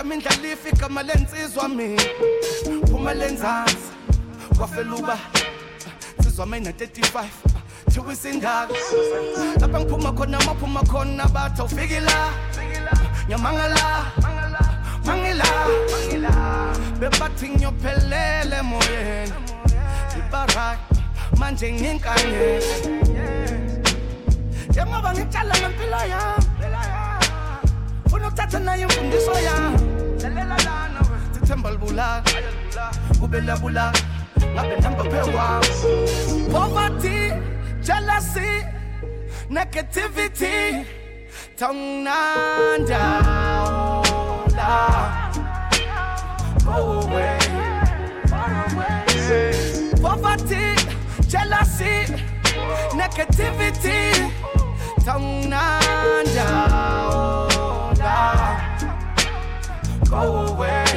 tusavakajama indlalifa igama lensizwa mina phuma lenzansi kwafela uba nsizwa mina 35 thiwa isindaka lapha ngiphuma khona maphuma khona bathi awufiki la nyamangala mangila. Bebathi ngiyophelele emoyeni ibarak manje nginkanyela njengoba ngitshala ngempilo yami. Funa ukuthatha nayo imfundiso yami sithemba libulala kube labulala ngabe namba phewami poverty jealousy negativity tongnanda go away poverty jealousy negativity tongnanda go away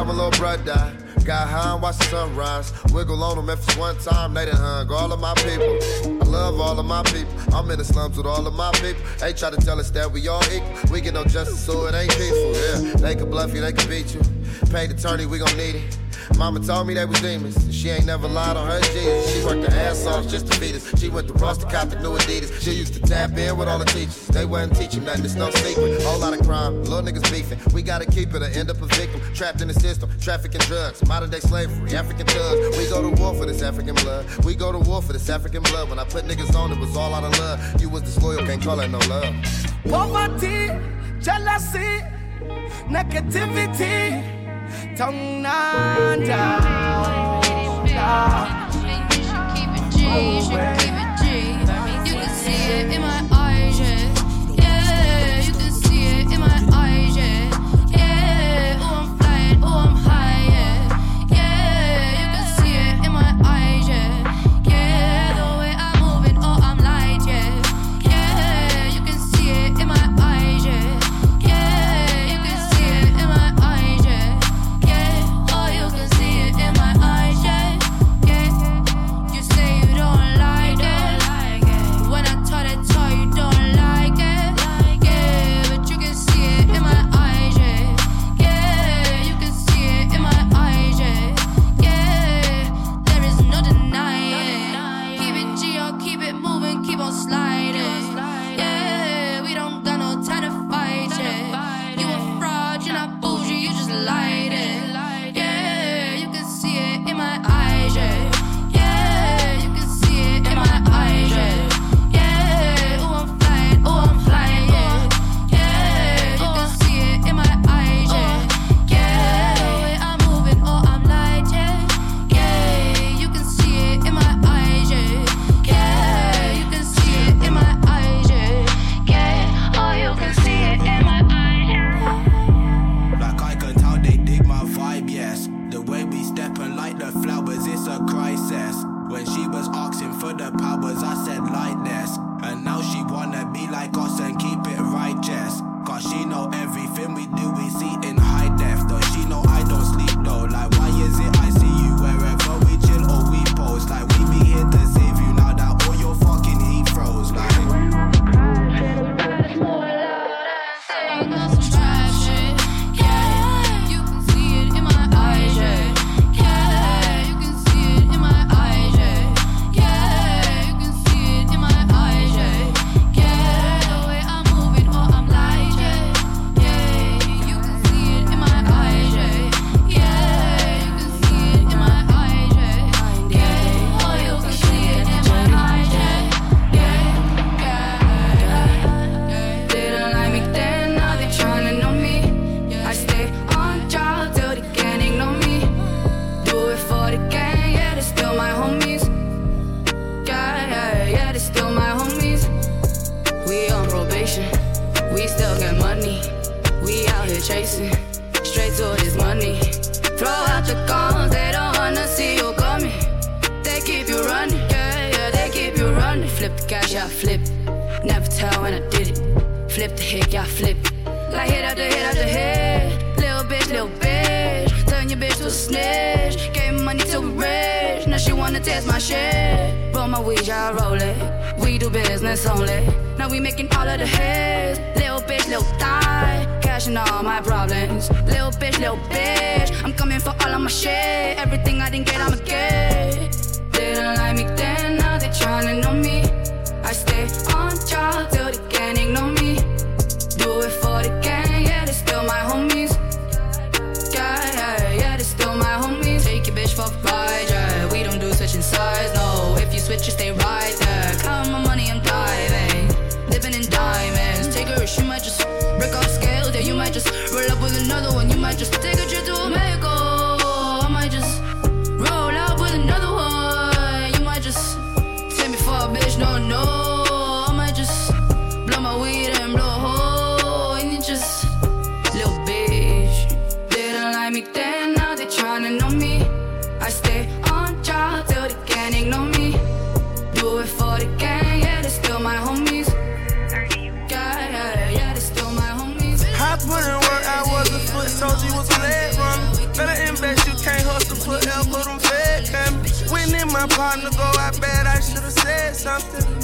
Cried, my little brother died. Got high and watched the sunrise. Wiggle on them if it's one time, they done hung all of my people. I love all of my people. I'm in the slums with all of my people. They try to tell us that we all equal. We get no justice, so it ain't peaceful. Yeah, they can bluff you, they can beat you. Paid attorney, we gon' need it. Mama told me they was demons. She ain't never lied on her Jesus. She worked her ass off just to feed us. She went to Ross to cop the new Adidas. She used to tap in with all the teachers. They wasn't teaching nothing, it's no secret. Whole lot of crime, little niggas beefing. We gotta keep it or end up a victim. Trapped in the system, trafficking drugs, modern day slavery, African thugs. We go to war for this African blood. We go to war for this African blood. When I put niggas on, it was all out of love. You was disloyal, can't call it no love. poverty, jealousy, negativity, tongnanda. You Flip the hit, yeah, flip. Like hit after hit after hit. Little bitch, little bitch. Turn your bitch to a snitch. Gave money to a rich. Now she wanna test my shit. Roll my weed, yeah, roll it. We do business only. Now we making all of the hits. Little bitch, little thigh. Cashing all my problems. Little bitch, little bitch. I'm coming for all of my shit. Everything I didn't get, I'ma get. Didn't like me then, now they tryna know me. I stay on job till they can't ignore me. No. If you switch, you stay right there. Count my money, I'm diving. Dipping in diamonds. Take a risk, you might just break off scales, yeah. You might just roll up with another one. You might just take a trip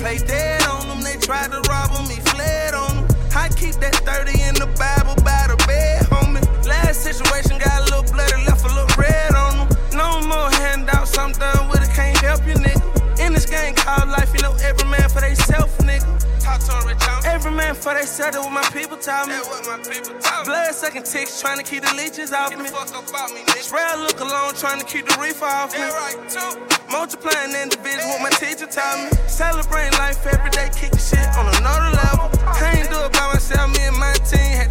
Play dead on them, they tried to rob them, he fled on them. I keep that 30 Every they theyself, that's what my people taught me. what my people taught me. Blood sucking ticks, trying to keep the leeches off me. fuck up about me, nigga. Spray look alone, trying to keep the reef off me. Multiplying individuals, what my teacher taught me. Celebrating life every day, kicking shit on another level. Can't do it by myself, me and my team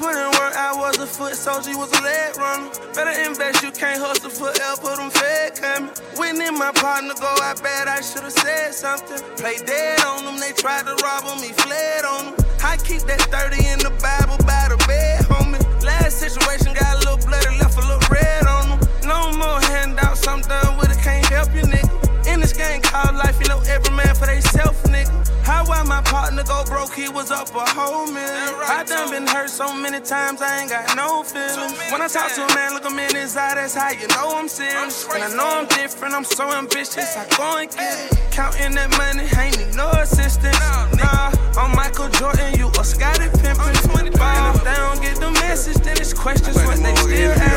put in work, I was a foot soldier, was a leg runner. Better invest, you can't hustle for L, put them fed coming. In my partner go, I bet I should've said something. Play dead on them, they tried to rob him, he fled on them. I keep that 30 in the Bible by the bed, homie. Last situation got a little bloody, left a little red on them. No more handouts, I'm done with it, can't help you, nigga. In this game called life, you know every man for theyself, nigga. How why my partner go broke, he was up a whole million. I done been hurt so many times, I ain't got no feelings. When I talk to a man, look him in his eye, that's how you know I'm serious. And I know I'm different, I'm so ambitious, I go and get it. Counting that money, ain't need no assistance. Nah, I'm Michael Jordan, you a Scottie Pippen. And if they don't get the message, then it's questions what they still asking.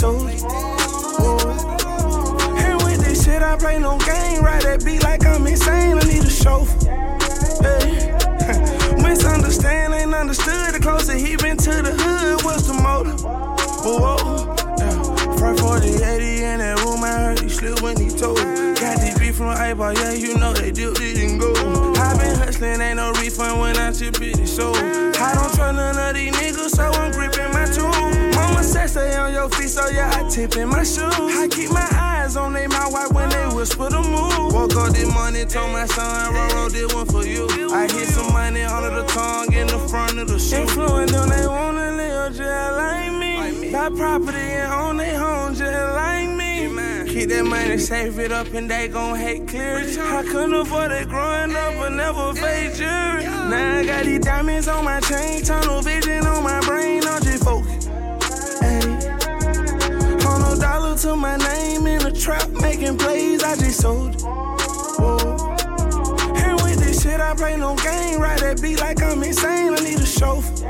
Plays, I just sold And with this shit, I play no game, ride that beat like I'm insane, I need a chauffeur. Hey. Misunderstand, ain't understood. The closer he been to the hood, what's the motive? Whoa. Front 40, 80 in that room, I heard he slipped when he told. Got this beef from Eyeball, yeah, you know they dipped it and go. I been hustling, ain't no refund when I chip it, so. I don't trust none of these niggas, so I'm gripping my tool. Stay on your feet, so yeah, I tip in my shoes. I keep my eyes on they my white when they whisper the move. Woke up this morning, told my son, Roro did one for you. I hit some money under the tongue in the front of the shoe. Influence them, they wanna live just like me. Got property and own they home just like me. Keep that money, save it up, and they gon' hate clear. I couldn't afford it growing up, but never fake jury. Now I got these diamonds on my chain, tunnel vision on my brain, I'm just focused. Hundred dollar to my name in the trap, making plays, I just sold. Whoa. And with this shit, I play no game, ride that beat like I'm insane, I need a chauffeur.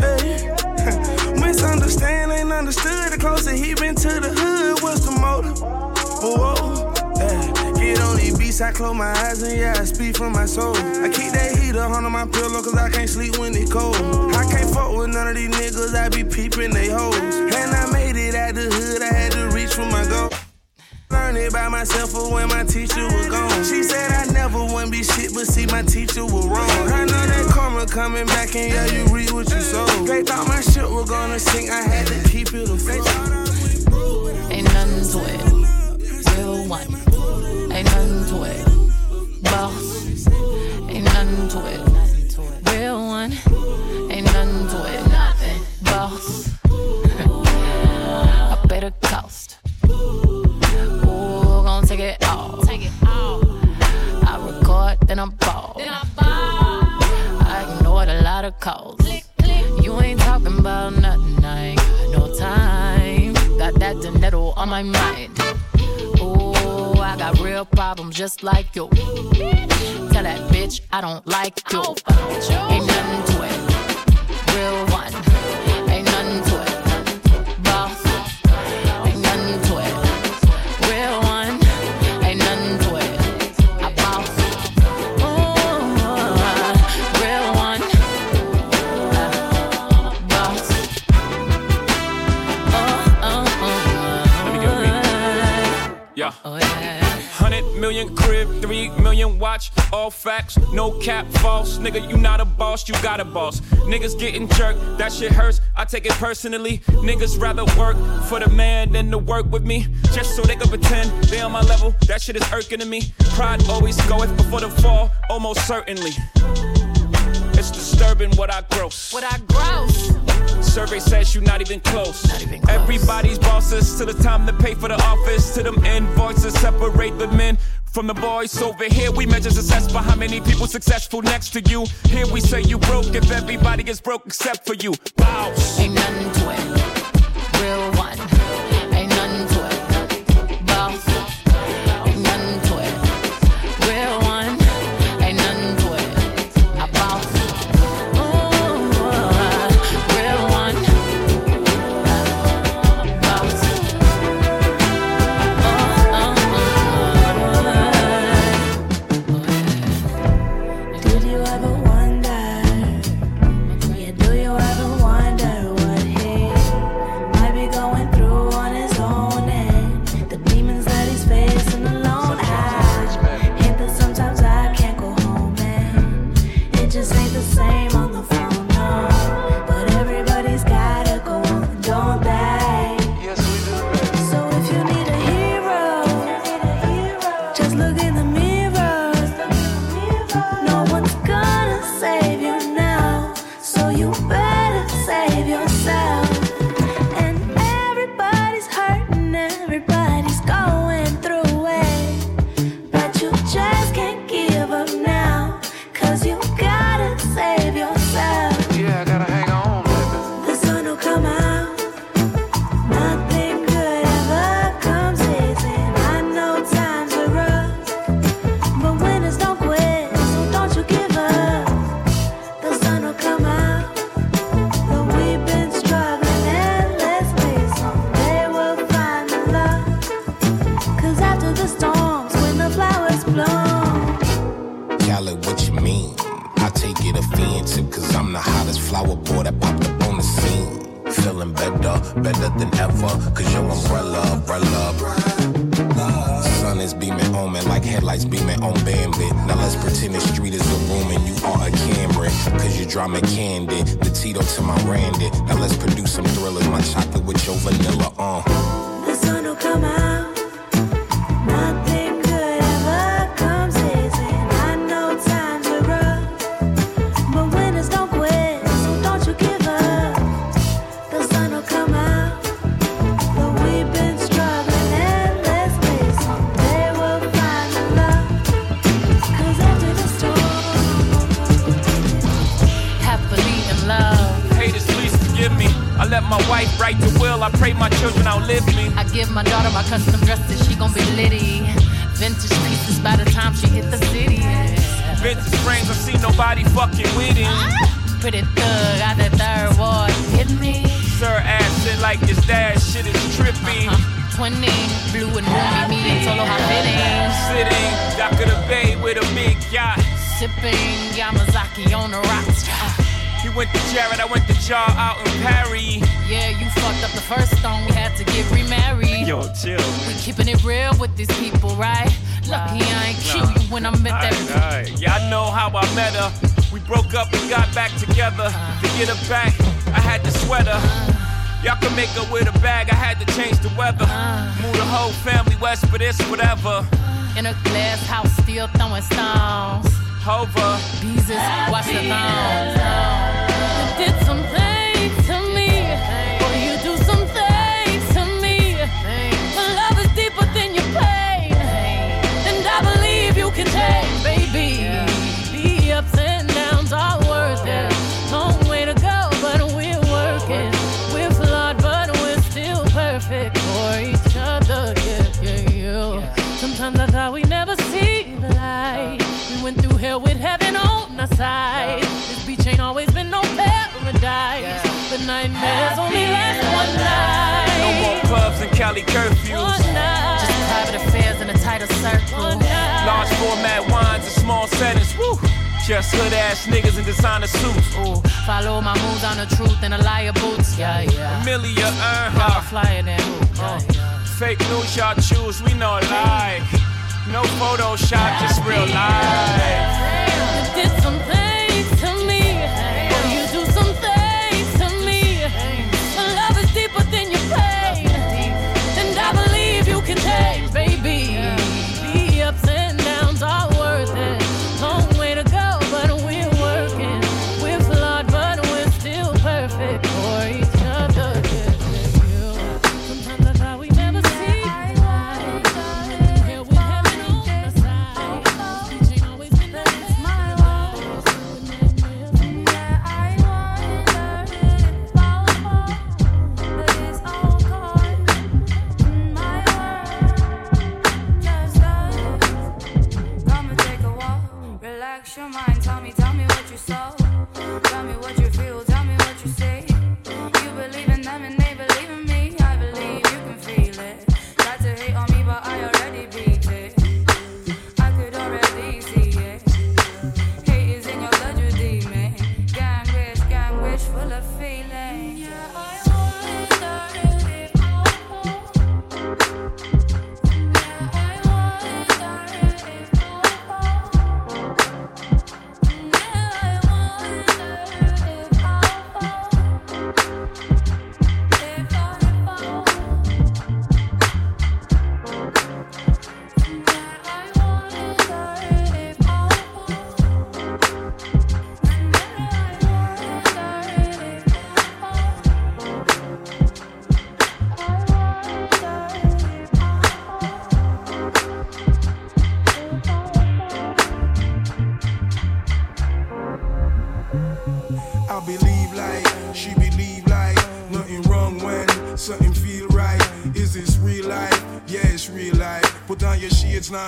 Hey. Misunderstand, ain't understood. The closer he been to the hood, what's the motive? Whoa, yeah. Get on these beats, I close my eyes and yeah, I speak from my soul. I keep that heater under my pillow, cause I can't sleep when it cold. I can't fuck with none of these niggas, I be peeping they hoes. And I made it out the hood, I had to reach for my goal. Learn it by myself for when my teacher was gone. She said I never would be shit, but see my teacher was wrong. I know that karma coming back and yeah, you read what you sow. They thought my shit was gonna sink, I had to keep it afloat. Ain't nothing to it. Real one. Ain't nothing to it. Boss. Ain't nothing to it. No cap, false. Nigga, you not a boss, you got a boss. Niggas getting jerked, that shit hurts. I take it personally. Niggas rather work for the man than to work with me, just so they can pretend they on my level. That shit is irking to me. Pride always goeth before the fall, almost certainly. It's disturbing what I gross. What I gross. Survey says you not even close. Not even close. Everybody's bosses till the time to pay for the office. To them invoices separate the men from the boys over here. We measure success by how many people successful next to you. Here we say you broke if everybody is broke except for you. Bows. Ain't nothing to my Randy. I let my wife write the will. I pray my children outlive me. I give my daughter my custom dresses, she gon' be litty. Vintage pieces by the time she hit the city. Yeah. Vintage frames, I see nobody fucking with him. Pretty thug, got that third ward. Hit me. Sir ass shit like his dad, shit is trippy. Uh-huh. 20, blue and roomy, me and hot fitting. Sitting, dock of the bay with a big yacht. Sipping Yamazaki on the rocks. Uh, You went to Jared, I went to Jar out in Paris. Yeah, you fucked up the first stone. We had to get remarried. Yo, chill. We keeping it real with these people, right? Lucky I ain't kill you when I met that. Alright, Yeah, I know how I met her. We broke up and got back together. To get her back, I had to sweat her. Y'all can make her with a bag, I had to change the weather. Move the whole family west for this, whatever. In a glass house, still throwing stones. Hover. Jesus, watch the thongs. You did some Cali curfews. Just private affairs in a tighter circle. Large format wines and small settings. Woo! Just hood ass niggas in designer suits. Ooh, follow my moves on the truth and a liar boots. Yeah, yeah. Amelia Earhart. flyer than who? Uh, Fake news y'all choose, we know live. No Photoshop, just real life. Did some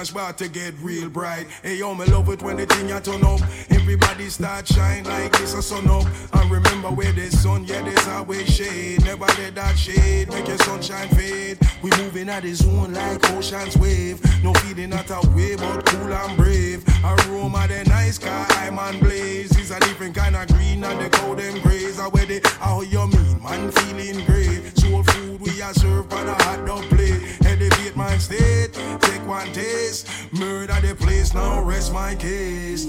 it's about to get real bright. Hey yo, me love it when the thing I turn up. Everybody start shine like it's a sun up. And remember where there's sun, yeah, there's always shade. Never let that shade make your sunshine fade. We moving at the zone like ocean's wave. No feeling at a way, but cool and brave. Aroma the nice car, I'm on blaze. Is a different kind of green and the golden grays. I wear the how you mean, man feeling great. Soul food we are served on a hot dog plate. Elevate my state, taste. Murder the place, now rest my case.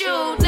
You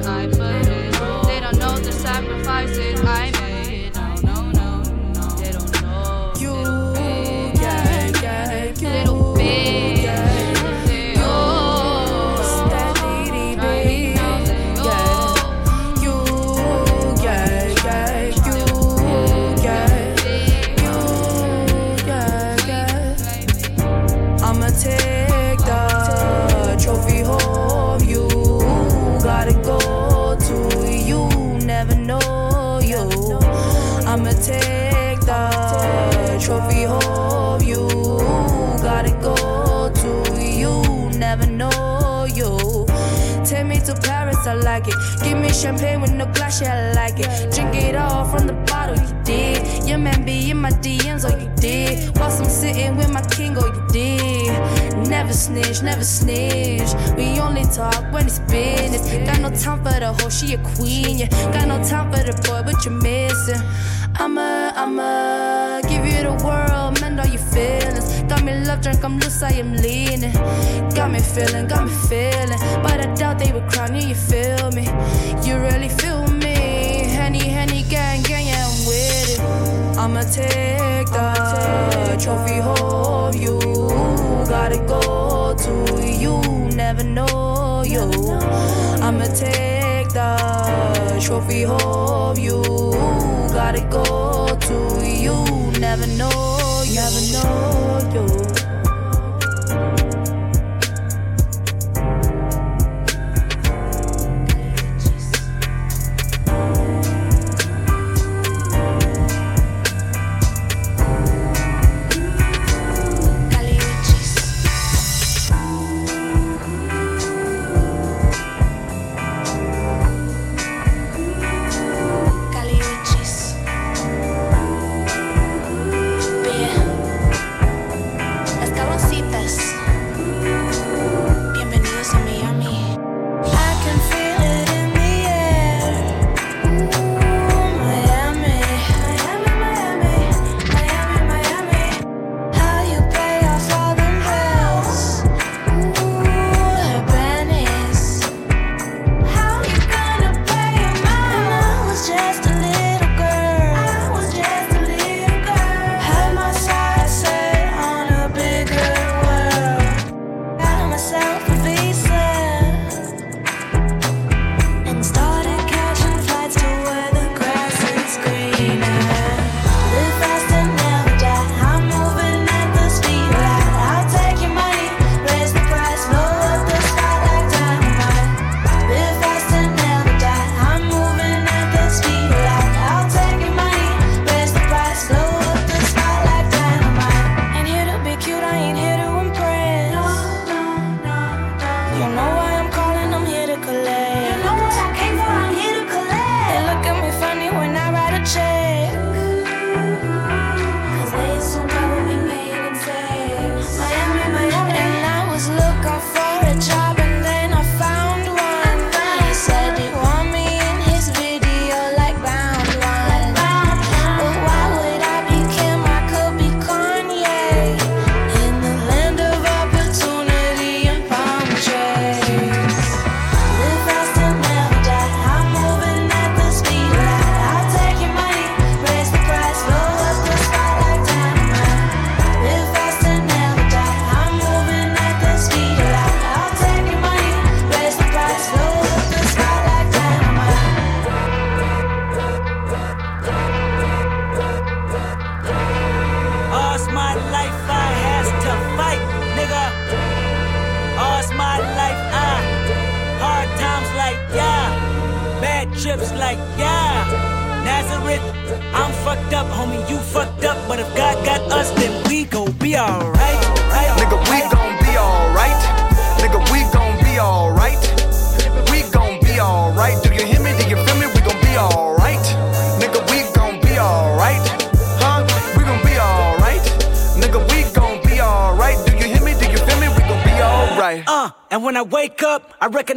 that I've me to Paris, I like it. Give me champagne with no glass, yeah, I like it. Drink it all from the bottle, you did. Your man be in my DMs, oh, you did. Whilst I'm sitting with my king, oh, you did. Never snitch, never snitch. We only talk when it's business. Got no time for the hoe, she a queen, yeah. Got no time for the boy, but you're missing. I'ma, I'ma give you the world, mend all your feelings. Got me love drunk, I'm loose, I am leaning. Got me feeling, got me feeling. But I doubt they would crown you, you feel me. You really feel me. Henny, Henny, gang, gang, yeah, I'm with it. I'ma take the trophy home, you gotta go to you, never know you. I'ma take the trophy home. You gotta go to you. Never know, you never know you.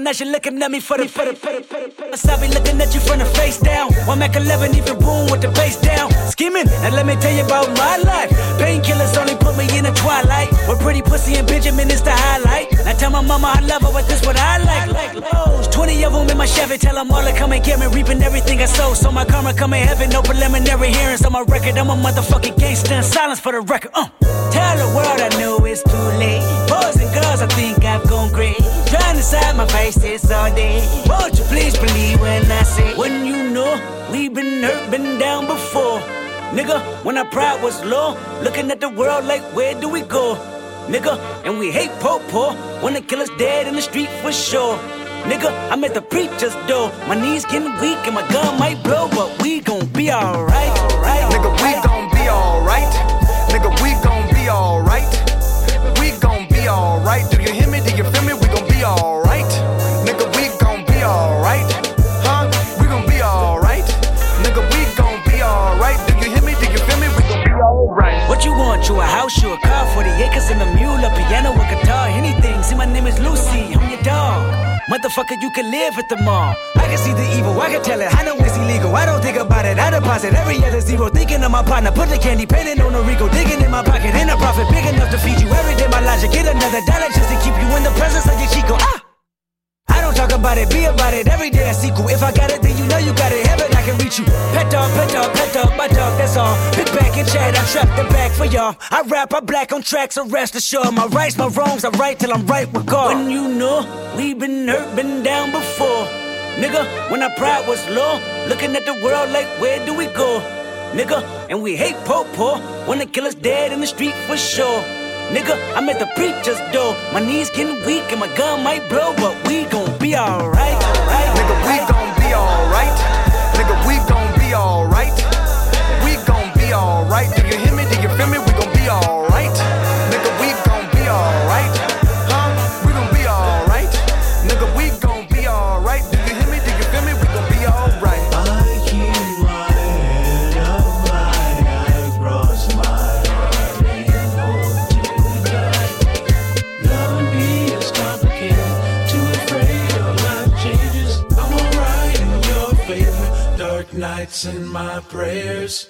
Recognize you looking at me for the for the the. I be looking at you from the face down. One Mac 11, even boom with the bass down. Scheming, and let me tell you about my life. Painkillers only put me in the twilight. With pretty pussy and Benjamin is the highlight. I tell my mama I love her, but this what I like. Like lows, 20 of them in my Chevy. Tell them all to come and get me, reaping everything I sow. So my karma come in heaven, no preliminary hearings on my record. I'm a motherfucking gangster. Silence for the record. Uh. Tell the world I know it's too late. Boys and girls, I think I've gone great. Trying to my face all day. Won't you please believe when I say, when you know we've been hurt, been down before. Nigga, when our pride was low, looking at the world like, where do we go? Nigga, and we hate po po when the killer's dead in the street for sure. Nigga, I'm at the preacher's door. My knees getting weak and my gun might blow, but we gon' be alright. Alright, Nigga, we gon' be alright. Nigga, we gon' be alright. We gon' be alright. Do you hear you? A house, you a car, 40 acres and a mule, a piano, a guitar, anything. See, my name is Lucy, I'm your dog. Motherfucker, you can live at the mall. I can see the evil, I can tell it. I know it's illegal. I don't think about it. I deposit every other zero. Thinking of my partner, put the candy painting on a Rico. Digging in my pocket, in a profit big enough to feed you every day. My logic, get another dollar just to keep you in the presence of your Chico. Ah! Talk about it, be about it. Every day I sequel. If I got it, then you know you got it. Heaven, I can reach you. Pet dog, pet dog, pet dog, my dog, that's all. Big back and chat, I trap the back for y'all. I rap, I black on tracks, so rest assured. My rights, my wrongs, I right till I'm right with God. When you know we been hurt, been down before. Nigga, when our pride was low, looking at the world like, where do we go? Nigga, and we hate po po when the killer's dead in the street for sure. Nigga, I'm at the preacher's door. My knees getting weak and my gun might blow, but we gon' be alright. Right, Nigga, we gon' be alright. Nigga, we gon'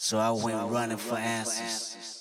So I went running for answers.